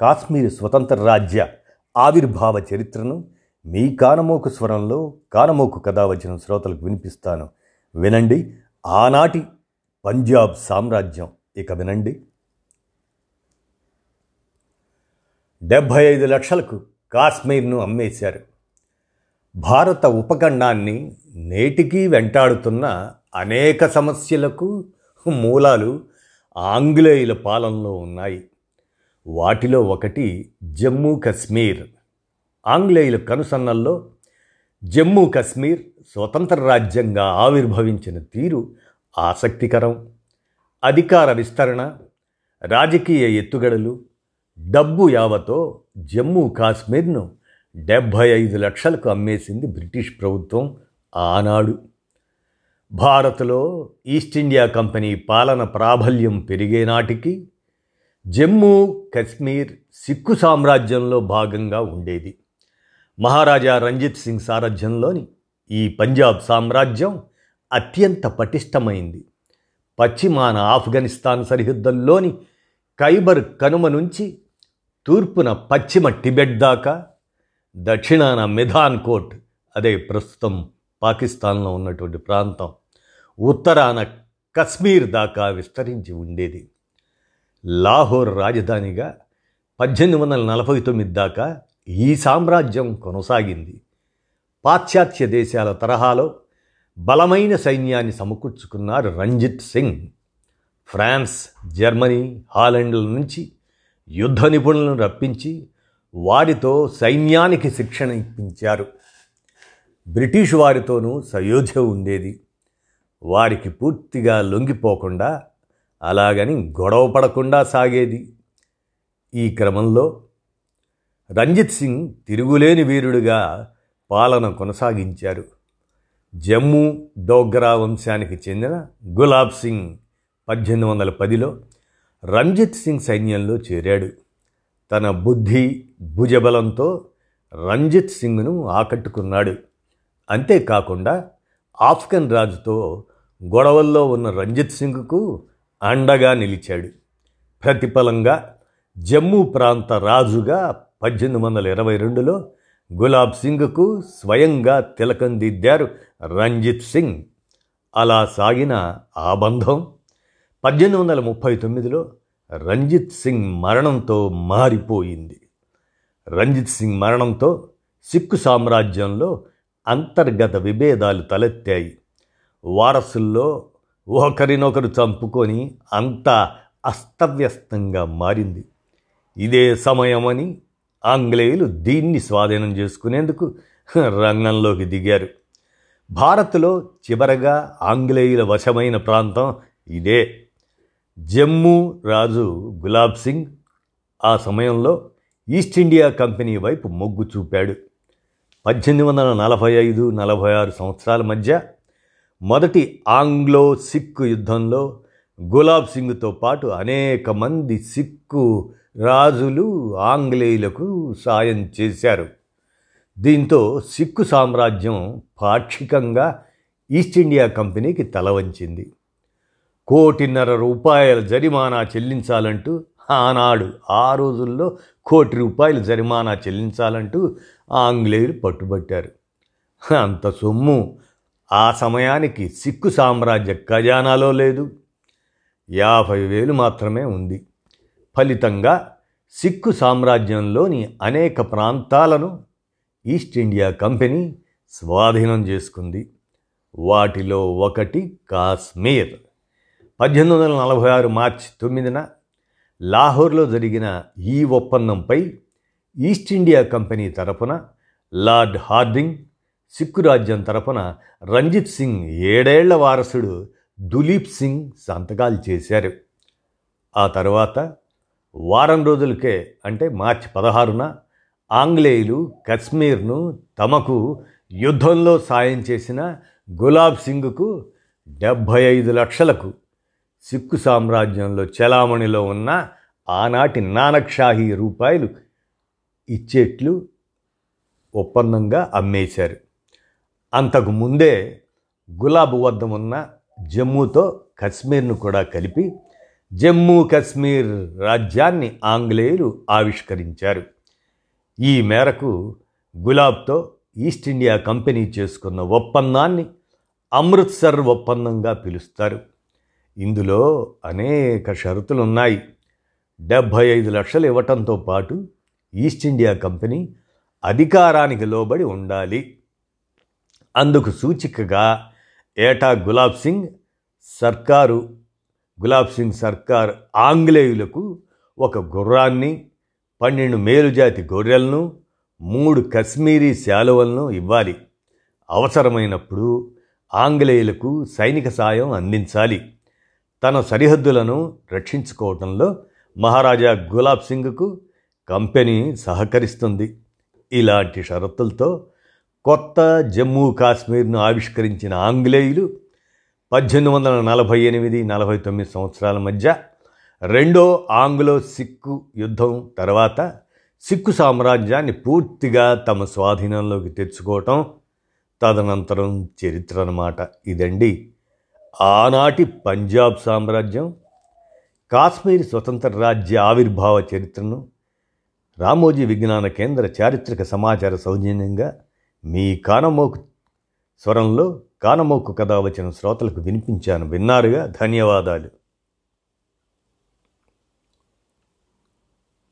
కాశ్మీర్ స్వతంత్ర రాజ్య ఆవిర్భావ చరిత్రను మీ కానమోకు స్వరంలో కానమోకు కథ వచ్చిన శ్రోతలకు వినిపిస్తాను. వినండి ఆనాటి పంజాబ్ సామ్రాజ్యం. ఇక వినండి. డెబ్భై ఐదు లక్షలకు కాశ్మీర్ను అమ్మేశారు. భారత ఉపఖండాన్ని నేటికీ వెంటాడుతున్న అనేక సమస్యలకు మూలాలు ఆంగ్లేయుల పాలనలో ఉన్నాయి. వాటిలో ఒకటి జమ్మూ కశ్మీర్. ఆంగ్లేయుల కనుసన్నల్లో జమ్మూ కశ్మీర్ స్వతంత్ర రాజ్యంగా ఆవిర్భవించిన తీరు ఆసక్తికరం. అధికార విస్తరణ రాజకీయ ఎత్తుగడలు డబ్బు యావతో జమ్మూ కాశ్మీర్ను డెబ్భై ఐదు లక్షలకు అమ్మేసింది బ్రిటిష్ ప్రభుత్వం ఆనాడు. భారత్లో ఈస్ట్ ఇండియా కంపెనీ పాలన ప్రాబల్యం పెరిగే నాటికి జమ్మూ కశ్మీర్ సిక్కు సామ్రాజ్యంలో భాగంగా ఉండేది. మహారాజా రంజిత్ సింగ్ సారథ్యంలోని ఈ పంజాబ్ సామ్రాజ్యం అత్యంత పటిష్టమైంది. పశ్చిమాన ఆఫ్ఘనిస్తాన్ సరిహద్దుల్లోని ఖైబర్ కనుమ నుంచి తూర్పున పశ్చిమ టిబెట్ దాకా దక్షిణాన మిధాన్ కోట్ అదే ప్రస్తుతం పాకిస్తాన్లో ఉన్నటువంటి ప్రాంతం ఉత్తరాన కశ్మీర్ దాకా విస్తరించి ఉండేది. లాహోర్ రాజధానిగా పద్దెనిమిది వందల నలభై తొమ్మిది దాకా ఈ సామ్రాజ్యం కొనసాగింది. పాశ్చాత్య దేశాల తరహాలో బలమైన సైన్యాన్ని సమకూర్చుకున్నారు రంజిత్ సింగ్. ఫ్రాన్స్ జర్మనీ హాలండ్ల నుంచి యుద్ధ నిపుణులను రప్పించి వారితో సైన్యానికి శిక్షణ ఇప్పించారు. బ్రిటిష్ వారితోనూ సయోధ్య ఉండేది. వారికి పూర్తిగా లొంగిపోకుండా అలాగని గొడవ పడకుండా సాగేది. ఈ క్రమంలో రంజిత్ సింగ్ తిరుగులేని వీరుడుగా పాలన కొనసాగించారు. జమ్మూ డోగ్రా వంశానికి చెందిన గులాబ్ సింగ్ పద్దెనిమిది వందల పదిలో రంజిత్ సింగ్ సైన్యంలో చేరాడు. తన బుద్ధి భుజబలంతో రంజిత్ సింగ్ను ఆకట్టుకున్నాడు. అంతేకాకుండా ఆఫ్ఘన్ రాజుతో గొడవల్లో ఉన్న రంజిత్ సింగ్కు అండగా నిలిచాడు. ప్రతిఫలంగా జమ్మూ ప్రాంత రాజుగా పద్దెనిమిది వందల ఇరవై రెండులో గులాబ్ సింగ్కు స్వయంగా తిలకం దిద్దారు రంజిత్ సింగ్. అలా సాగిన ఆ బంధం పద్దెనిమిది వందల ముప్పై తొమ్మిదిలో రంజిత్ సింగ్ మరణంతో మారిపోయింది. రంజిత్ సింగ్ మరణంతో సిక్కు సామ్రాజ్యంలో అంతర్గత విభేదాలు తలెత్తాయి. వారసుల్లో ఒకరినొకరు చంపుకొని అంతా అస్తవ్యస్తంగా మారింది. ఇదే సమయమని ఆంగ్లేయులు దీన్ని స్వాధీనం చేసుకునేందుకు రంగంలోకి దిగారు. భారత్లో చివరగా ఆంగ్లేయుల వశమైన ప్రాంతం ఇదే. జమ్మూ రాజు గులాబ్ సింగ్ ఆ సమయంలో ఈస్ట్ ఇండియా కంపెనీ వైపు మొగ్గు చూపాడు. పద్దెనిమిది వందల నలభై ఐదు నలభై ఆరు సంవత్సరాల మధ్య మొదటి ఆంగ్లో సిక్కు యుద్ధంలో గులాబ్ సింగ్తో పాటు అనేక మంది సిక్కు రాజులు ఆంగ్లేయులకు సాయం చేశారు. దీంతో సిక్కు సామ్రాజ్యం పాక్షికంగా ఈస్ట్ ఇండియా కంపెనీకి తలవంచింది కోటిన్నర రూపాయల జరిమానా చెల్లించాలంటూ ఆనాడు ఆ రోజుల్లో కోటి రూపాయల జరిమానా చెల్లించాలంటూ ఆంగ్లేయులు పట్టుబట్టారు. అంత సొమ్ము ఆ సమయానికి సిక్కు సామ్రాజ్య ఖజానాలో లేదు. యాభై వేలు మాత్రమే ఉంది. ఫలితంగా సిక్కు సామ్రాజ్యంలోని అనేక ప్రాంతాలను ఈస్ట్ ఇండియా కంపెనీ స్వాధీనం చేసుకుంది. వాటిలో ఒకటి కాశ్మీర్. పద్దెనిమిది వందల నలభై ఆరు మార్చి తొమ్మిదిన లాహోర్లో జరిగిన ఈ ఒప్పందంపై ఈస్ట్ ఇండియా కంపెనీ తరపున లార్డ్ హార్డింగ్ సిక్కు రాజ్యం తరపున రంజిత్ సింగ్ ఏడేళ్ళ వారసుడు దులీప్ సింగ్ సంతకాలు చేశారు. ఆ తర్వాత వారం రోజులకే అంటే మార్చి పదహారున ఆంగ్లేయులు కశ్మీర్ను తమకు యుద్ధంలో సాయం చేసిన గులాబ్ సింగ్కు డెబ్భై ఐదు లక్షలకు సిక్కు సామ్రాజ్యంలో చెలామణిలో ఉన్న ఆనాటి నానక్షాహీ రూపాయలు ఇచ్చేట్లు ఒప్పందంగా అమ్మేశారు. అంతకు ముందే గులాబ్ వద్ద ఉన్న జమ్మూతో కశ్మీర్ను కూడా కలిపి జమ్మూ కశ్మీర్ రాజ్యాన్ని ఆంగ్లేయులు ఆవిష్కరించారు. ఈ మేరకు గులాబ్తో ఈస్ట్ ఇండియా కంపెనీ చేసుకున్న ఒప్పందాన్ని అమృత్సర్ ఒప్పందంగా పిలుస్తారు. ఇందులో అనేక షరతులు ఉన్నాయి డెబ్భై ఐదు లక్షలు ఇవ్వటంతో పాటు ఈస్ట్ ఇండియా కంపెనీ అధికారానికి లోబడి ఉండాలి. అందుకు సూచికగా ఏటా గులాబ్ సింగ్ సర్కారు గులాబ్ సింగ్ సర్కార్ ఆంగ్లేయులకు ఒక గుర్రాన్ని పన్నెండు మేలుజాతి గొర్రెలను మూడు కశ్మీరీ శాలువలను ఇవ్వాలి. అవసరమైనప్పుడు ఆంగ్లేయులకు సైనిక సాయం అందించాలి. తన సరిహద్దులను రక్షించుకోవటంలో మహారాజా గులాబ్ సింగ్కు కంపెనీ సహకరిస్తుంది. ఇలాంటి షరతులతో కొత్త జమ్మూ కాశ్మీర్ను ఆవిష్కరించిన ఆంగ్లేయులు పద్దెనిమిది వందల నలభై ఎనిమిది నలభై తొమ్మిది సంవత్సరాల మధ్య రెండో ఆంగ్లో సిక్కు యుద్ధం తర్వాత సిక్కు సామ్రాజ్యాన్ని పూర్తిగా తమ స్వాధీనంలోకి తెచ్చుకోవటం తదనంతరం చరిత్ర అన్నమాట. ఇదండి ఆనాటి పంజాబ్ సామ్రాజ్యం. కాశ్మీర్ స్వతంత్ర రాజ్య ఆవిర్భావ చరిత్రను రామోజీ విజ్ఞాన కేంద్ర చారిత్రక సమాచార సౌజన్యంగా మీ కానమోకు స్వరంలో కానమోకు కథ వచ్చిన శ్రోతలకు వినిపించాను. విన్నారుగా? ధన్యవాదాలు.